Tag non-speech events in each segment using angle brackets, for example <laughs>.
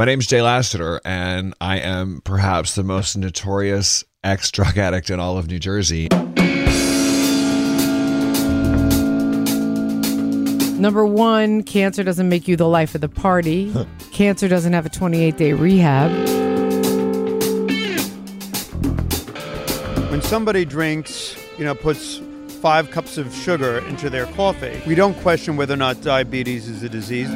My name's Jay Lassiter, and I am perhaps the most notorious ex drug addict in all of New Jersey. Number one, cancer doesn't make you the life of the party. cancer doesn't have a 28 day rehab. When somebody drinks, you know, puts five cups of sugar into their coffee, we don't question whether or not diabetes is a disease.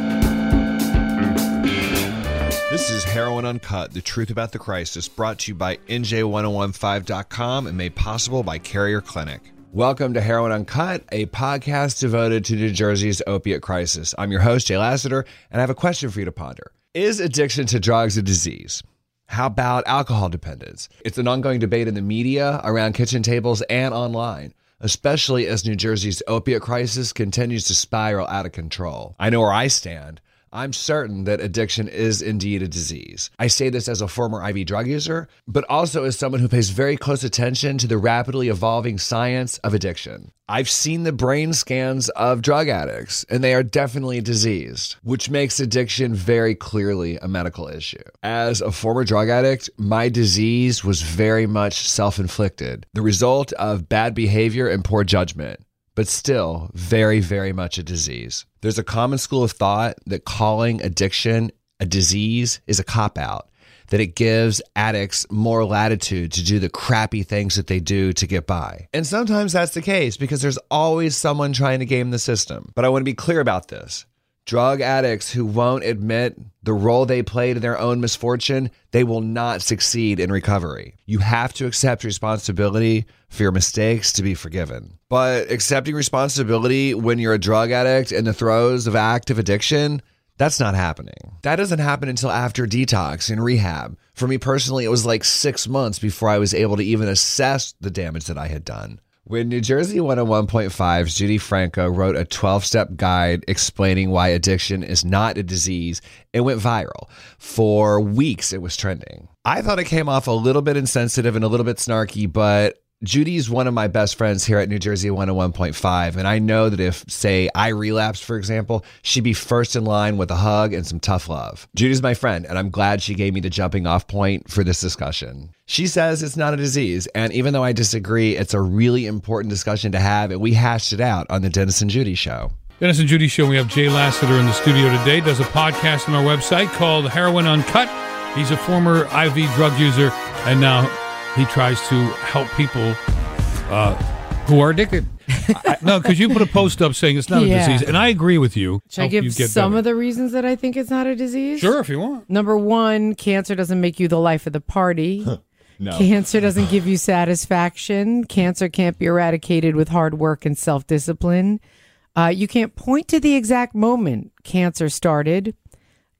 This is Heroin Uncut, the truth about the crisis, brought to you by NJ1015.com and made possible by Carrier Clinic. Welcome to Heroin Uncut, a podcast devoted to New Jersey's opiate crisis. I'm your host, Jay Lassiter, and I have a question for you to ponder. Is addiction to drugs a disease? How about alcohol dependence? It's an ongoing debate in the media, around kitchen tables, and online, especially as New Jersey's opiate crisis continues to spiral out of control. I know where I stand. I'm certain that addiction is indeed a disease. I say this as a former IV drug user, but also as someone who pays very close attention to the rapidly evolving science of addiction. I've seen the brain scans of drug addicts, and they are definitely diseased, which makes addiction very clearly a medical issue. As a former drug addict, my disease was very much self inflicted, the result of bad behavior and poor judgment but still very, very much a disease. There's a common school of thought that calling addiction a disease is a cop out, that it gives addicts more latitude to do the crappy things that they do to get by. And sometimes that's the case because there's always someone trying to game the system. But I want to be clear about this. Drug addicts who won't admit the role they played in their own misfortune, they will not succeed in recovery. You have to accept responsibility for your mistakes to be forgiven. But accepting responsibility when you're a drug addict in the throes of active addiction, that's not happening. That doesn't happen until after detox and rehab. For me personally, it was like six months before I was able to even assess the damage that I had done. When New Jersey 101.5's Judi Franco wrote a 12 step guide explaining why addiction is not a disease, it went viral. For weeks, it was trending. I thought it came off a little bit insensitive and a little bit snarky, but Judi's one of my best friends here at New Jersey 101.5. And I know that if, say, I relapsed, for example, she'd be first in line with a hug and some tough love. Judi's my friend, and I'm glad she gave me the jumping off point for this discussion. She says it's not a disease. And even though I disagree, it's a really important discussion to have. And we hashed it out on the Dennis and Judi show. Dennis and Judi show. We have Jay Lassiter in the studio today. Does a podcast on our website called Heroin Uncut. He's a former IV drug user, and now he tries to help people uh, who are addicted. I, no, because you put a post up saying it's not Yeah. a disease, and I agree with you. Should I Help you give get some better. of the reasons that I think it's not a disease? Sure, if you want. Number one, cancer doesn't make you the life of the party. <laughs> No. Cancer doesn't give you <laughs> satisfaction. Cancer can't be eradicated with hard work and self discipline. Uh, you can't point to the exact moment cancer started.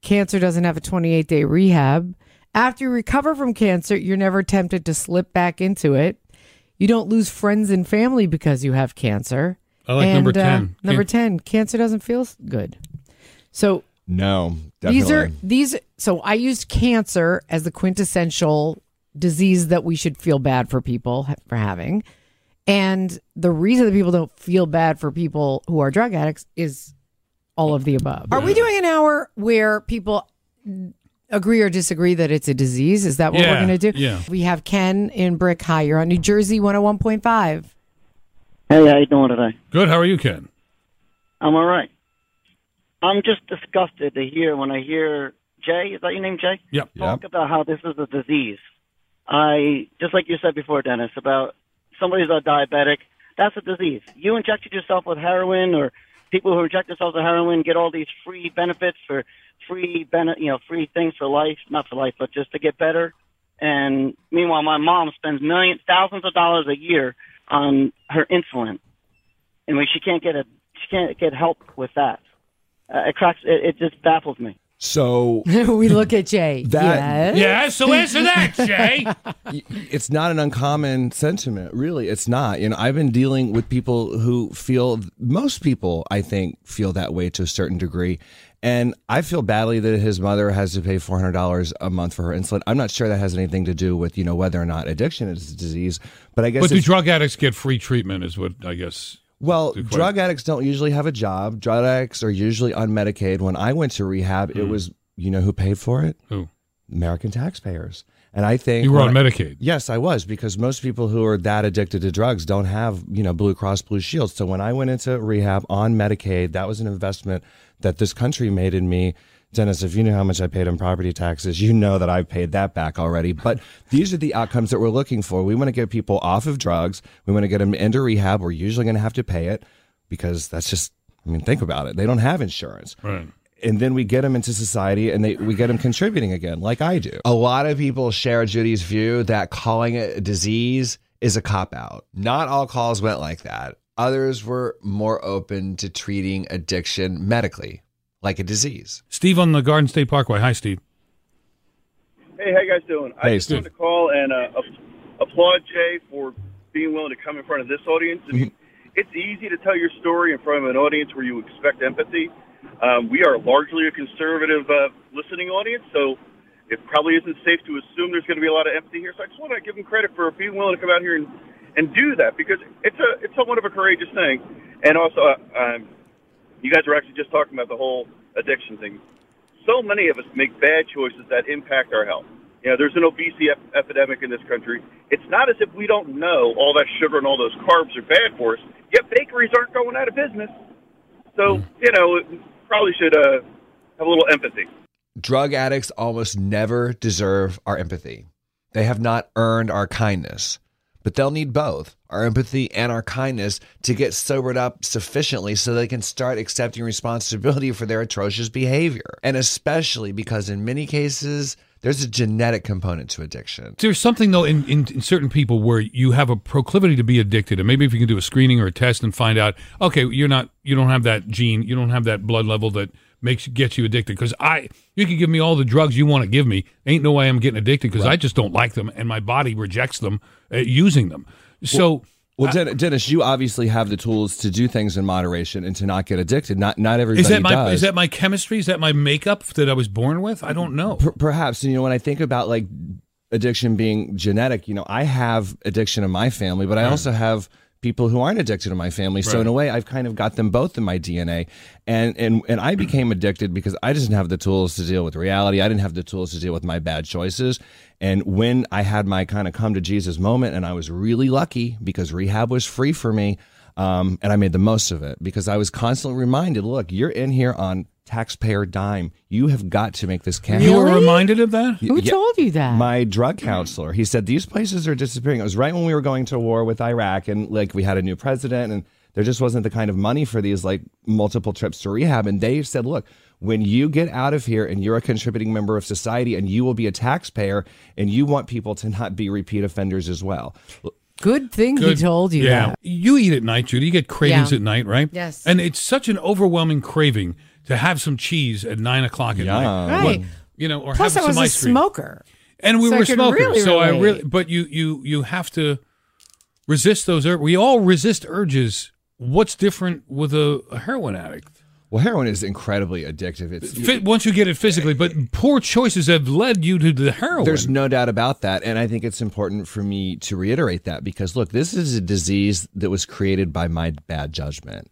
Cancer doesn't have a 28 day rehab. After you recover from cancer, you're never tempted to slip back into it. You don't lose friends and family because you have cancer. I like And, number uh, 10. number Can- 10, cancer doesn't feel good. So No, definitely. these are these so I used cancer as the quintessential disease that we should feel bad for people ha- for having. And the reason that people don't feel bad for people who are drug addicts is all of the above. Are we doing an hour where people agree or disagree that it's a disease? Is that what we're going to do? yeah. We have Ken in Brick High. You're on New Jersey 101.5. Hey, how you doing today? Good. How are you, Ken? I'm all right. I'm just disgusted to hear when I hear Jay. Is that your name, Jay? Yep. Talk about how this is a disease. I just like you said before, Dennis, about somebody's a diabetic. That's a disease. You injected yourself with heroin, or people who inject themselves with heroin get all these free benefits for free, bene- you know, free things for life, not for life, but just to get better. And meanwhile, my mom spends millions, thousands of dollars a year on her insulin, and when she can't get a, she can't get help with that. Uh, it cracks. It, it just baffles me. So <laughs> we look at Jay. That- yes. Yeah, so answer that, Jay. <laughs> it's not an uncommon sentiment really it's not you know i've been dealing with people who feel most people i think feel that way to a certain degree and i feel badly that his mother has to pay $400 a month for her insulin i'm not sure that has anything to do with you know whether or not addiction is a disease but i guess but do drug addicts get free treatment? Is what I guess. well, drug addicts don't usually have a job. Drug addicts are usually on Medicaid. When I went to rehab, Hmm. it was you know who paid for it? Who? American taxpayers. And I think You were on I- Medicaid. Yes, I was because most people who are that addicted to drugs don't have, you know, Blue Cross Blue Shield. So when I went into rehab on Medicaid, that was an investment that this country made in me. Dennis, if you knew how much I paid in property taxes, you know that I've paid that back already. But these are the outcomes that we're looking for. We want to get people off of drugs. We want to get them into rehab. We're usually going to have to pay it because that's just, I mean, think about it. They don't have insurance. Right. And then we get them into society and they, we get them contributing again, like I do. A lot of people share Judi's view that calling it a disease is a cop out. Not all calls went like that. Others were more open to treating addiction medically, like a disease. Steve on the Garden State Parkway. Hi, Steve. Hey, how you guys doing? Hey, I just Steve. wanted to call and uh, applaud Jay for being willing to come in front of this audience. I mean, it's easy to tell your story in front of an audience where you expect empathy. Um, we are largely a conservative uh, listening audience, so it probably isn't safe to assume there's going to be a lot of empathy here. So I just want to give him credit for being willing to come out here and, and do that because it's a it's somewhat of a courageous thing. And also, uh, um, you guys were actually just talking about the whole addiction thing so many of us make bad choices that impact our health. You know, there's an obesity ep- epidemic in this country. It's not as if we don't know all that sugar and all those carbs are bad for us. Yet bakeries aren't going out of business. So you know, probably should uh, have a little empathy. Drug addicts almost never deserve our empathy. They have not earned our kindness, but they'll need both our empathy and our kindness to get sobered up sufficiently so they can start accepting responsibility for their atrocious behavior. And especially because in many cases, there's a genetic component to addiction. There's something though in, in, in certain people where you have a proclivity to be addicted, and maybe if you can do a screening or a test and find out, okay, you're not, you don't have that gene, you don't have that blood level that makes gets you addicted. Because I, you can give me all the drugs you want to give me, ain't no way I'm getting addicted because I just don't like them, and my body rejects them uh, using them. So. Well, Den- Dennis, you obviously have the tools to do things in moderation and to not get addicted. Not not everybody Is that my does. is that my chemistry? Is that my makeup that I was born with? I don't know. Per- perhaps you know when I think about like addiction being genetic, you know, I have addiction in my family, but I also have people who aren't addicted in my family. So in a way, I've kind of got them both in my DNA, and and and I became addicted because I didn't have the tools to deal with reality. I didn't have the tools to deal with my bad choices. And when I had my kind of come to Jesus moment, and I was really lucky because rehab was free for me. Um, and I made the most of it because I was constantly reminded, look, you're in here on taxpayer dime. You have got to make this count. You were reminded of that? Who Yeah, told you that? My drug counselor. He said these places are disappearing. It was right when we were going to war with Iraq, and like we had a new president, and there just wasn't the kind of money for these like multiple trips to rehab. And they said, look. When you get out of here and you're a contributing member of society and you will be a taxpayer and you want people to not be repeat offenders as well. Good thing Good. he told you yeah. that. You eat at night, Judi. You get cravings Yeah. at night, right? Yes. And it's such an overwhelming craving to have some cheese at nine o'clock at night. Right. What- you know, or Plus, I have was some a ice cream. smoker. And we So were could smokers. really so I really, but you, you, you have to resist those. Ur- we all resist urges. What's different with a, a heroin addict? Well, heroin is incredibly addictive. It's Fi- once you get it physically, but poor choices have led you to the heroin. There's no doubt about that. And I think it's important for me to reiterate that because, look, this is a disease that was created by my bad judgment.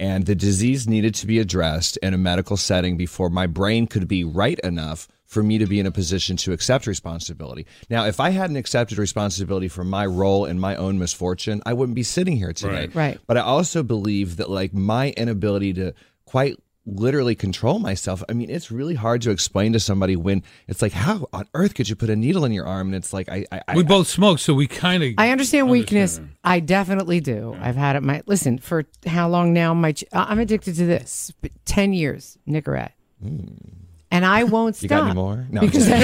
And the disease needed to be addressed in a medical setting before my brain could be right enough for me to be in a position to accept responsibility. Now, if I hadn't accepted responsibility for my role in my own misfortune, I wouldn't be sitting here today. Right. Right. But I also believe that, like, my inability to quite literally control myself. I mean, it's really hard to explain to somebody when it's like, how on earth could you put a needle in your arm? And it's like, I, I, I we both smoke, so we kind of. I understand weakness. Understand. I definitely do. I've had it. My listen for how long now? My I'm addicted to this. Ten years, Nicorette, and I won't Hmm. you got any more? No, Because <laughs> <laughs>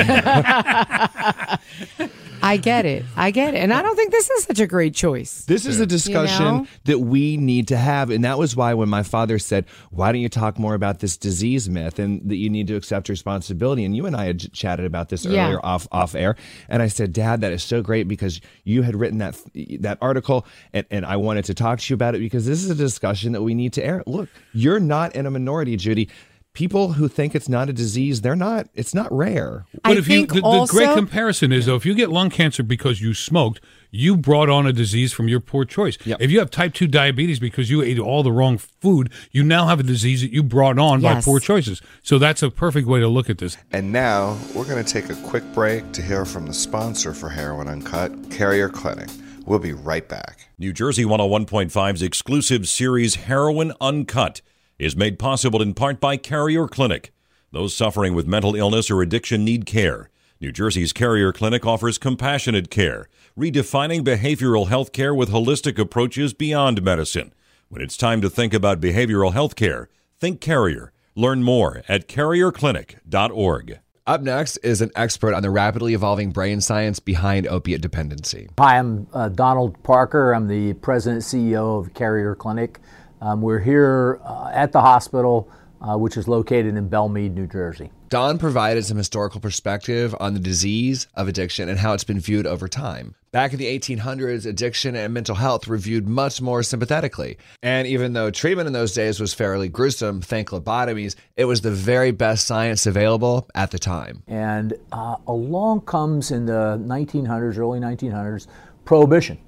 <laughs> I get it. I get it, and I don't think this is such a great choice. This is a discussion know? that we need to have. And that was why when my father said, Why don't you talk more about this disease myth and that you need to accept responsibility? And you and I had ch- chatted about this Yeah. earlier off off air. And I said, Dad, that is so great because you had written that that article and, and I wanted to talk to you about it because this is a discussion that we need to air. Look, you're not in a minority, Judi. People who think it's not a disease, they're not. It's not rare. But I if you, think the, the also, great comparison is though, if you get lung cancer because you smoked, you brought on a disease from your poor choice. Yep. If you have type two diabetes because you ate all the wrong food, you now have a disease that you brought on by poor choices. So that's a perfect way to look at this. And now we're going to take a quick break to hear from the sponsor for Heroin Uncut, Carrier Clinic. We'll be right back. New Jersey 101.5's exclusive series Heroin Uncut is made possible in part by Carrier Clinic. Those suffering with mental illness or addiction need care. New Jersey's Carrier Clinic offers compassionate care, redefining behavioral health care with holistic approaches beyond medicine. When it's time to think about behavioral health care, think Carrier. Learn more at carrierclinic.org. Up next is an expert on the rapidly evolving brain science behind opiate dependency. Hi, I'm uh, Donald Parker. I'm the president and CEO of Carrier Clinic. Um, we're here uh, at the hospital, uh, which is located in Belle Mead, New Jersey. Don provided some historical perspective on the disease of addiction and how it's been viewed over time. Back in the 1800s, addiction and mental health were viewed much more sympathetically. And even though treatment in those days was fairly gruesome, think lobotomies, it was the very best science available at the time. And uh, along comes in the 1900s, early 1900s, prohibition.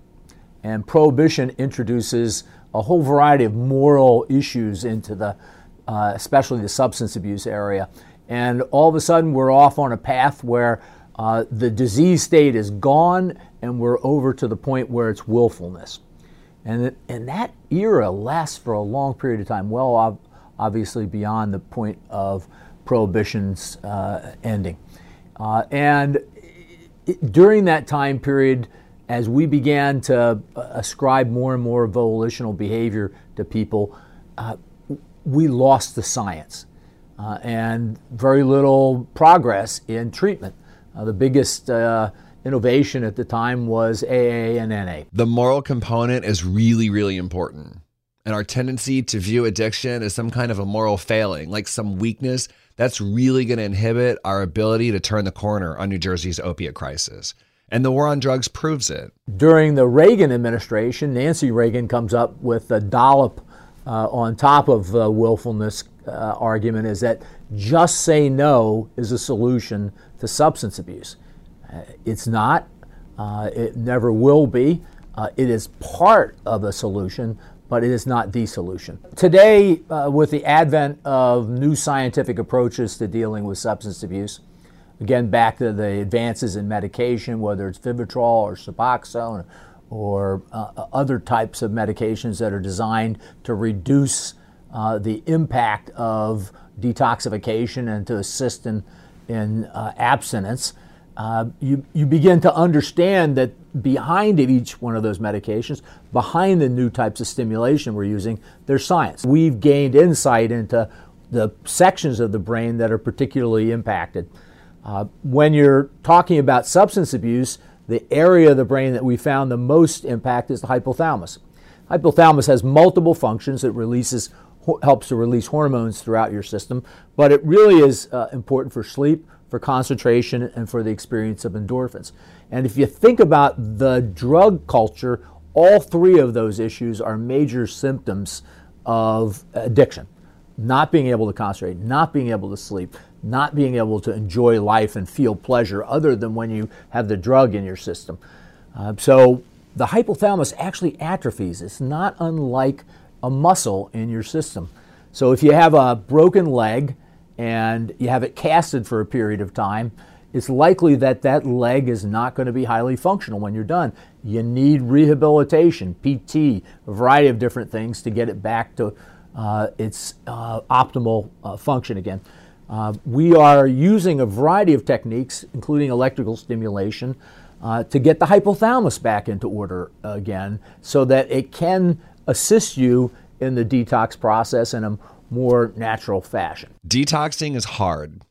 And prohibition introduces a whole variety of moral issues into the, uh, especially the substance abuse area. And all of a sudden, we're off on a path where uh, the disease state is gone and we're over to the point where it's willfulness. And, and that era lasts for a long period of time, well, ob- obviously beyond the point of prohibition's uh, ending. Uh, and it- during that time period, as we began to uh, ascribe more and more volitional behavior to people, uh, we lost the science uh, and very little progress in treatment. Uh, the biggest uh, innovation at the time was AA and NA. The moral component is really, really important. And our tendency to view addiction as some kind of a moral failing, like some weakness, that's really going to inhibit our ability to turn the corner on New Jersey's opiate crisis. And the war on drugs proves it. During the Reagan administration, Nancy Reagan comes up with a dollop uh, on top of the willfulness uh, argument is that just say no is a solution to substance abuse. Uh, it's not, uh, it never will be. Uh, it is part of a solution, but it is not the solution. Today, with the advent of new scientific approaches to dealing with substance abuse, again back to the advances in medication, whether it's Vivitrol or Suboxone or uh, other types of medications that are designed to reduce uh, the impact of detoxification and to assist in, in uh, abstinence. Uh, you, you begin to understand that behind each one of those medications, behind the new types of stimulation we're using, there's science. We've gained insight into the sections of the brain that are particularly impacted. Uh, when you're talking about substance abuse, the area of the brain that we found the most impact is the hypothalamus. Hypothalamus has multiple functions. It releases, helps to release hormones throughout your system, but it really is uh, important for sleep, for concentration, and for the experience of endorphins. And if you think about the drug culture, all three of those issues are major symptoms of addiction not being able to concentrate, not being able to sleep, not being able to enjoy life and feel pleasure other than when you have the drug in your system. Uh, so the hypothalamus actually atrophies. It's not unlike a muscle in your system. So if you have a broken leg and you have it casted for a period of time, it's likely that that leg is not going to be highly functional when you're done. You need rehabilitation, PT, a variety of different things to get it back to uh, its uh, optimal uh, function again. Uh, we are using a variety of techniques, including electrical stimulation, uh, to get the hypothalamus back into order again so that it can assist you in the detox process in a more natural fashion. Detoxing is hard,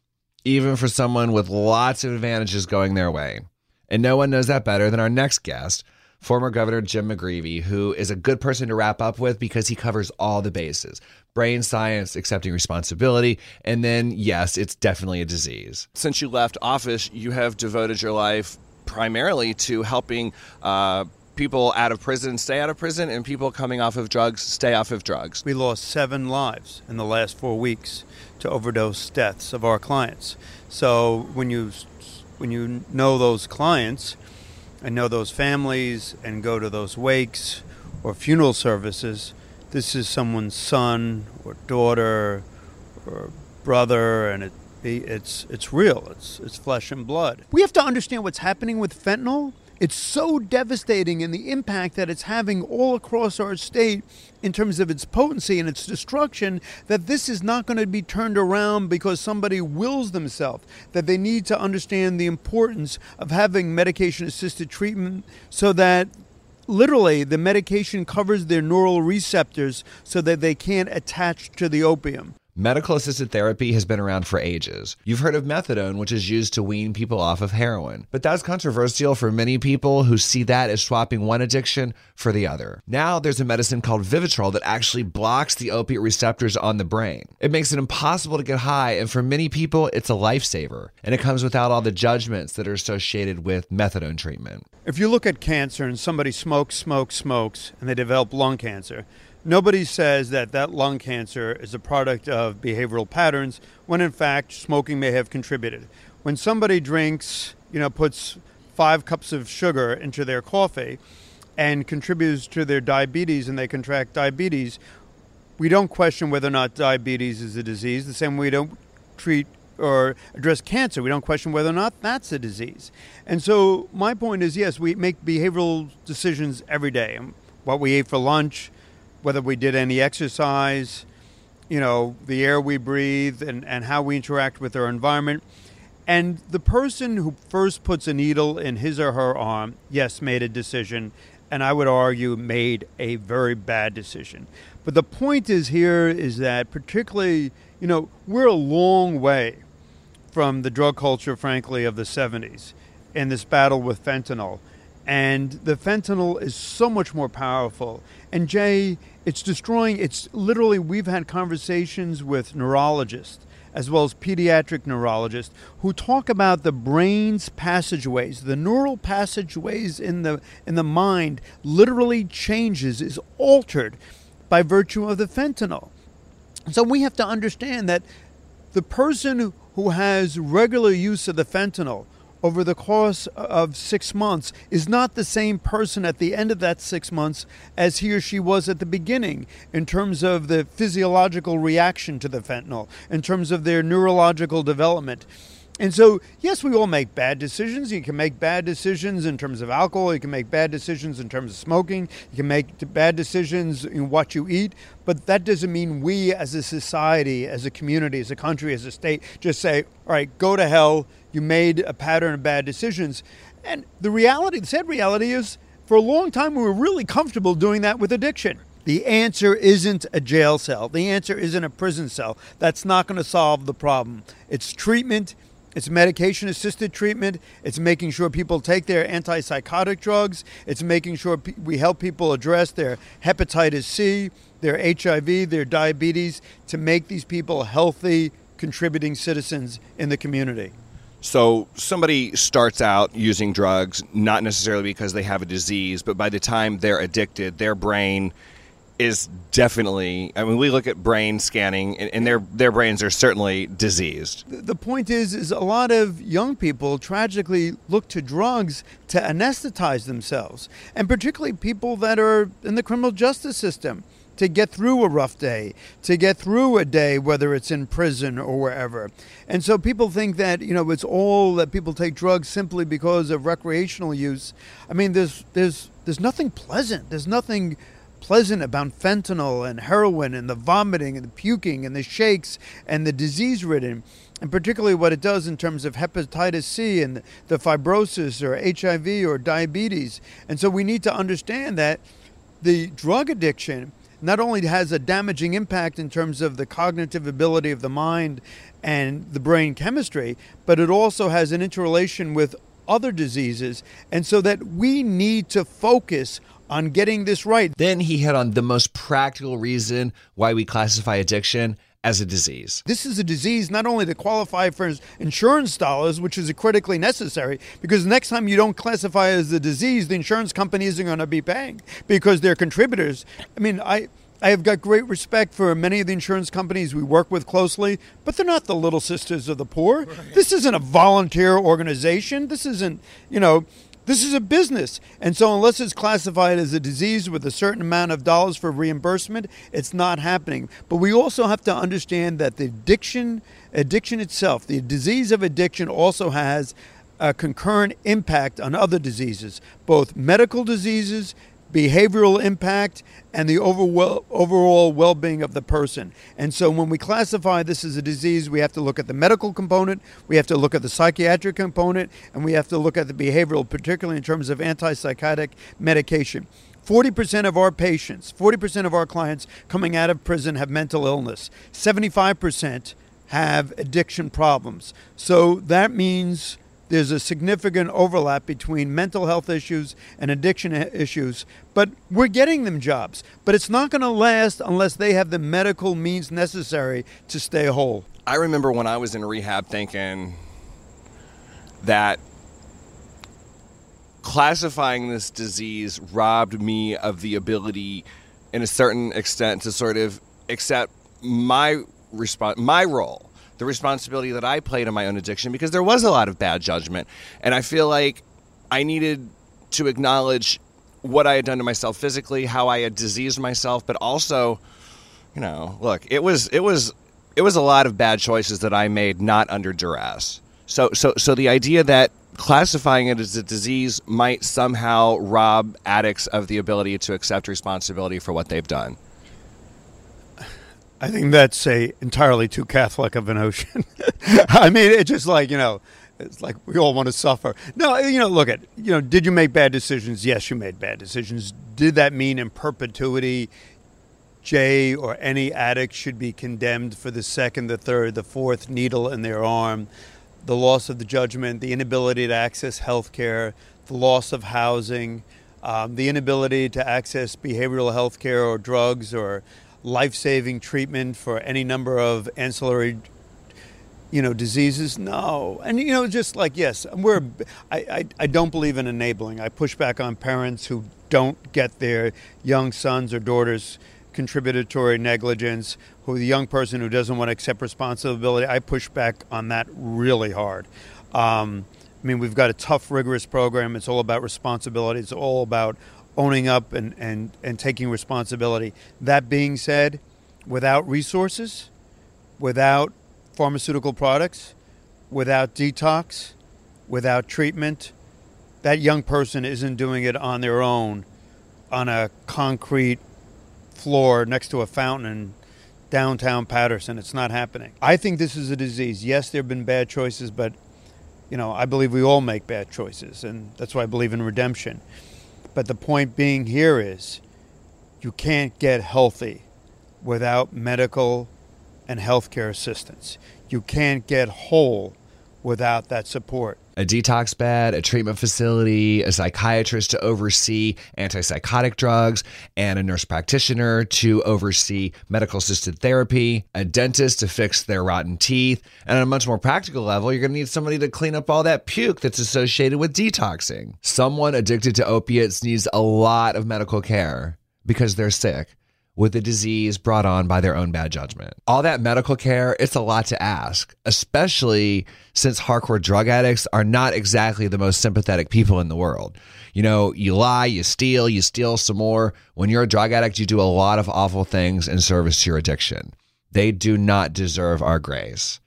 even for someone with lots of advantages going their way. And no one knows that better than our next guest, former Governor Jim McGreevey, who is a good person to wrap up with because he covers all the bases brain science, accepting responsibility, and then, yes, it's definitely a disease. Since you left office, you have devoted your life primarily to helping uh, people out of prison stay out of prison, and people coming off of drugs stay off of drugs. We lost seven lives in the last four weeks to overdose deaths of our clients. So when you when you know those clients and know those families and go to those wakes or funeral services, this is someone's son or daughter or brother, and it, it's it's real. It's it's flesh and blood. We have to understand what's happening with fentanyl. It's so devastating in the impact that it's having all across our state in terms of its potency and its destruction that this is not going to be turned around because somebody wills themselves. That they need to understand the importance of having medication assisted treatment so that literally the medication covers their neural receptors so that they can't attach to the opium. Medical assisted therapy has been around for ages. You've heard of methadone, which is used to wean people off of heroin. But that's controversial for many people who see that as swapping one addiction for the other. Now there's a medicine called Vivitrol that actually blocks the opiate receptors on the brain. It makes it impossible to get high, and for many people, it's a lifesaver. And it comes without all the judgments that are associated with methadone treatment. If you look at cancer and somebody smokes, smokes, smokes, and they develop lung cancer, Nobody says that that lung cancer is a product of behavioral patterns when in fact smoking may have contributed. When somebody drinks, you know, puts five cups of sugar into their coffee and contributes to their diabetes and they contract diabetes, we don't question whether or not diabetes is a disease, the same way we don't treat or address cancer. We don't question whether or not that's a disease. And so my point is yes, we make behavioral decisions every day. What we ate for lunch, whether we did any exercise, you know, the air we breathe, and, and how we interact with our environment. And the person who first puts a needle in his or her arm, yes, made a decision, and I would argue made a very bad decision. But the point is here is that, particularly, you know, we're a long way from the drug culture, frankly, of the 70s in this battle with fentanyl. And the fentanyl is so much more powerful. And Jay, it's destroying, it's literally, we've had conversations with neurologists as well as pediatric neurologists who talk about the brain's passageways. The neural passageways in the in the mind literally changes is altered by virtue of the fentanyl. So we have to understand that the person who has regular use of the fentanyl over the course of six months is not the same person at the end of that six months as he or she was at the beginning in terms of the physiological reaction to the fentanyl, in terms of their neurological development. And so, yes, we all make bad decisions. You can make bad decisions in terms of alcohol. You can make bad decisions in terms of smoking. You can make bad decisions in what you eat. But that doesn't mean we as a society, as a community, as a country, as a state just say, all right, go to hell. You made a pattern of bad decisions. And the reality, the sad reality is, for a long time, we were really comfortable doing that with addiction. The answer isn't a jail cell. The answer isn't a prison cell. That's not going to solve the problem. It's treatment it's medication assisted treatment. It's making sure people take their antipsychotic drugs. It's making sure we help people address their hepatitis C, their HIV, their diabetes to make these people healthy, contributing citizens in the community. So somebody starts out using drugs not necessarily because they have a disease, but by the time they're addicted, their brain is definitely. I mean, we look at brain scanning, and, and, their their brains are certainly diseased. The point is, is a lot of young people tragically look to drugs to anesthetize themselves, and particularly people that are in the criminal justice system to get through a rough day, to get through a day, whether it's in prison or wherever. And so people think that, you know, it's all that people take drugs simply because of recreational use. I mean, there's, there's, there's nothing pleasant. There's nothing pleasant about fentanyl and heroin and the vomiting and the puking and the shakes and the disease ridden, and particularly what it does in terms of hepatitis C and the fibrosis or HIV or diabetes. And so we need to understand that the drug addiction not only has a damaging impact in terms of the cognitive ability of the mind and the brain chemistry, but it also has an interrelation with other diseases. And so that we need to focus on getting this right. Then he hit on the most practical reason why we classify addiction as a disease. This is a disease not only to qualify for insurance dollars, which is critically necessary, because next time you don't classify as a disease, the insurance company isn't going to be paying because they're contributors. I mean, I. I have got great respect for many of the insurance companies we work with closely, but they're not the little sisters of the poor. Right. This isn't a volunteer organization. This isn't, you know, this is a business. And so, unless it's classified as a disease with a certain amount of dollars for reimbursement, it's not happening. But we also have to understand that the addiction, addiction itself, the disease of addiction also has a concurrent impact on other diseases, both medical diseases behavioral impact, and the overall well being of the person. And so when we classify this as a disease, we have to look at the medical component, we have to look at the psychiatric component, and we have to look at the behavioral, particularly in terms of antipsychotic medication. 40% of our patients, 40% of our clients coming out of prison have mental illness. 75% have addiction problems. So that means there's a significant overlap between mental health issues and addiction issues, but we're getting them jobs. But it's not going to last unless they have the medical means necessary to stay whole. I remember when I was in rehab thinking that classifying this disease robbed me of the ability, in a certain extent, to sort of accept my response, my role the responsibility that I played in my own addiction because there was a lot of bad judgment. And I feel like I needed to acknowledge what I had done to myself physically, how I had diseased myself, but also, you know, look, it was it was it was a lot of bad choices that I made not under duress. So so so the idea that classifying it as a disease might somehow rob addicts of the ability to accept responsibility for what they've done. I think that's a entirely too Catholic of a notion. <laughs> I mean, it's just like you know, it's like we all want to suffer. No, you know, look at you know, did you make bad decisions? Yes, you made bad decisions. Did that mean in perpetuity? Jay or any addict should be condemned for the second, the third, the fourth needle in their arm, the loss of the judgment, the inability to access health care, the loss of housing, um, the inability to access behavioral health care or drugs or life saving treatment for any number of ancillary you know diseases? No. And you know just like yes we're I, I, I don't believe in enabling. I push back on parents who don't get their young sons or daughters contributory negligence who the young person who doesn't want to accept responsibility i push back on that really hard. Um, i mean we've got a tough rigorous program. It's all about responsibility. It's all about owning up and, and, and taking responsibility. That being said, without resources, without pharmaceutical products, without detox, without treatment, that young person isn't doing it on their own on a concrete floor next to a fountain in downtown Paterson. It's not happening. I think this is a disease. Yes, there have been bad choices, but you know, I believe we all make bad choices, and that's why I believe in redemption. But the point being here is you can't get healthy without medical and healthcare assistance. You can't get whole without that support a detox bed, a treatment facility, a psychiatrist to oversee antipsychotic drugs, and a nurse practitioner to oversee medical assisted therapy, a dentist to fix their rotten teeth, and on a much more practical level, you're going to need somebody to clean up all that puke that's associated with detoxing. Someone addicted to opiates needs a lot of medical care because they're sick with a disease brought on by their own bad judgment. All that medical care, it's a lot to ask, especially since hardcore drug addicts are not exactly the most sympathetic people in the world. You know, you lie, you steal, you steal some more. When you're a drug addict, you do a lot of awful things in service to your addiction. They do not deserve our grace.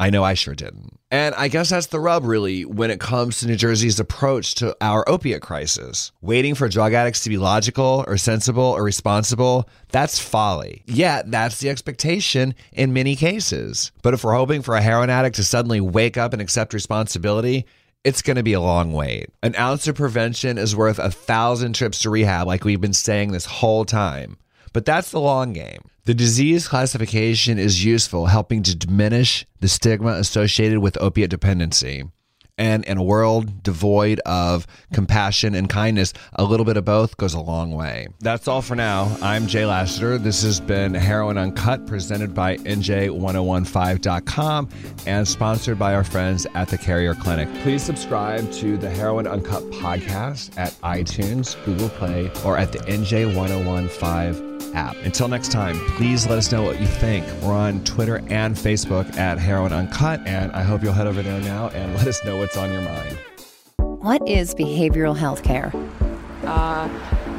I know I sure didn't. And I guess that's the rub, really, when it comes to New Jersey's approach to our opiate crisis. Waiting for drug addicts to be logical or sensible or responsible, that's folly. Yet, that's the expectation in many cases. But if we're hoping for a heroin addict to suddenly wake up and accept responsibility, it's going to be a long wait. An ounce of prevention is worth a thousand trips to rehab, like we've been saying this whole time. But that's the long game. The disease classification is useful, helping to diminish the stigma associated with opiate dependency. And in a world devoid of compassion and kindness, a little bit of both goes a long way. That's all for now. I'm Jay Lassiter. This has been Heroin Uncut, presented by NJ1015.com and sponsored by our friends at the Carrier Clinic. Please subscribe to the Heroin Uncut podcast at iTunes, Google Play, or at the NJ1015 app. Until next time, please let us know what you think. We're on Twitter and Facebook at Heroin Uncut, and I hope you'll head over there now and <laughs> let us know what's on your mind. What is behavioral health care? Uh,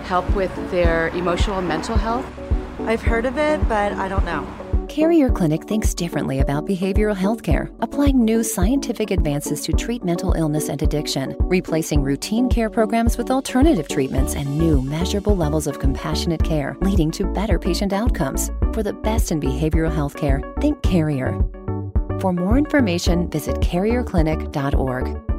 help with their emotional and mental health. I've heard of it, but I don't know. Carrier Clinic thinks differently about behavioral health care, applying new scientific advances to treat mental illness and addiction, replacing routine care programs with alternative treatments and new measurable levels of compassionate care, leading to better patient outcomes. For the best in behavioral health care, think Carrier. For more information, visit carrierclinic.org.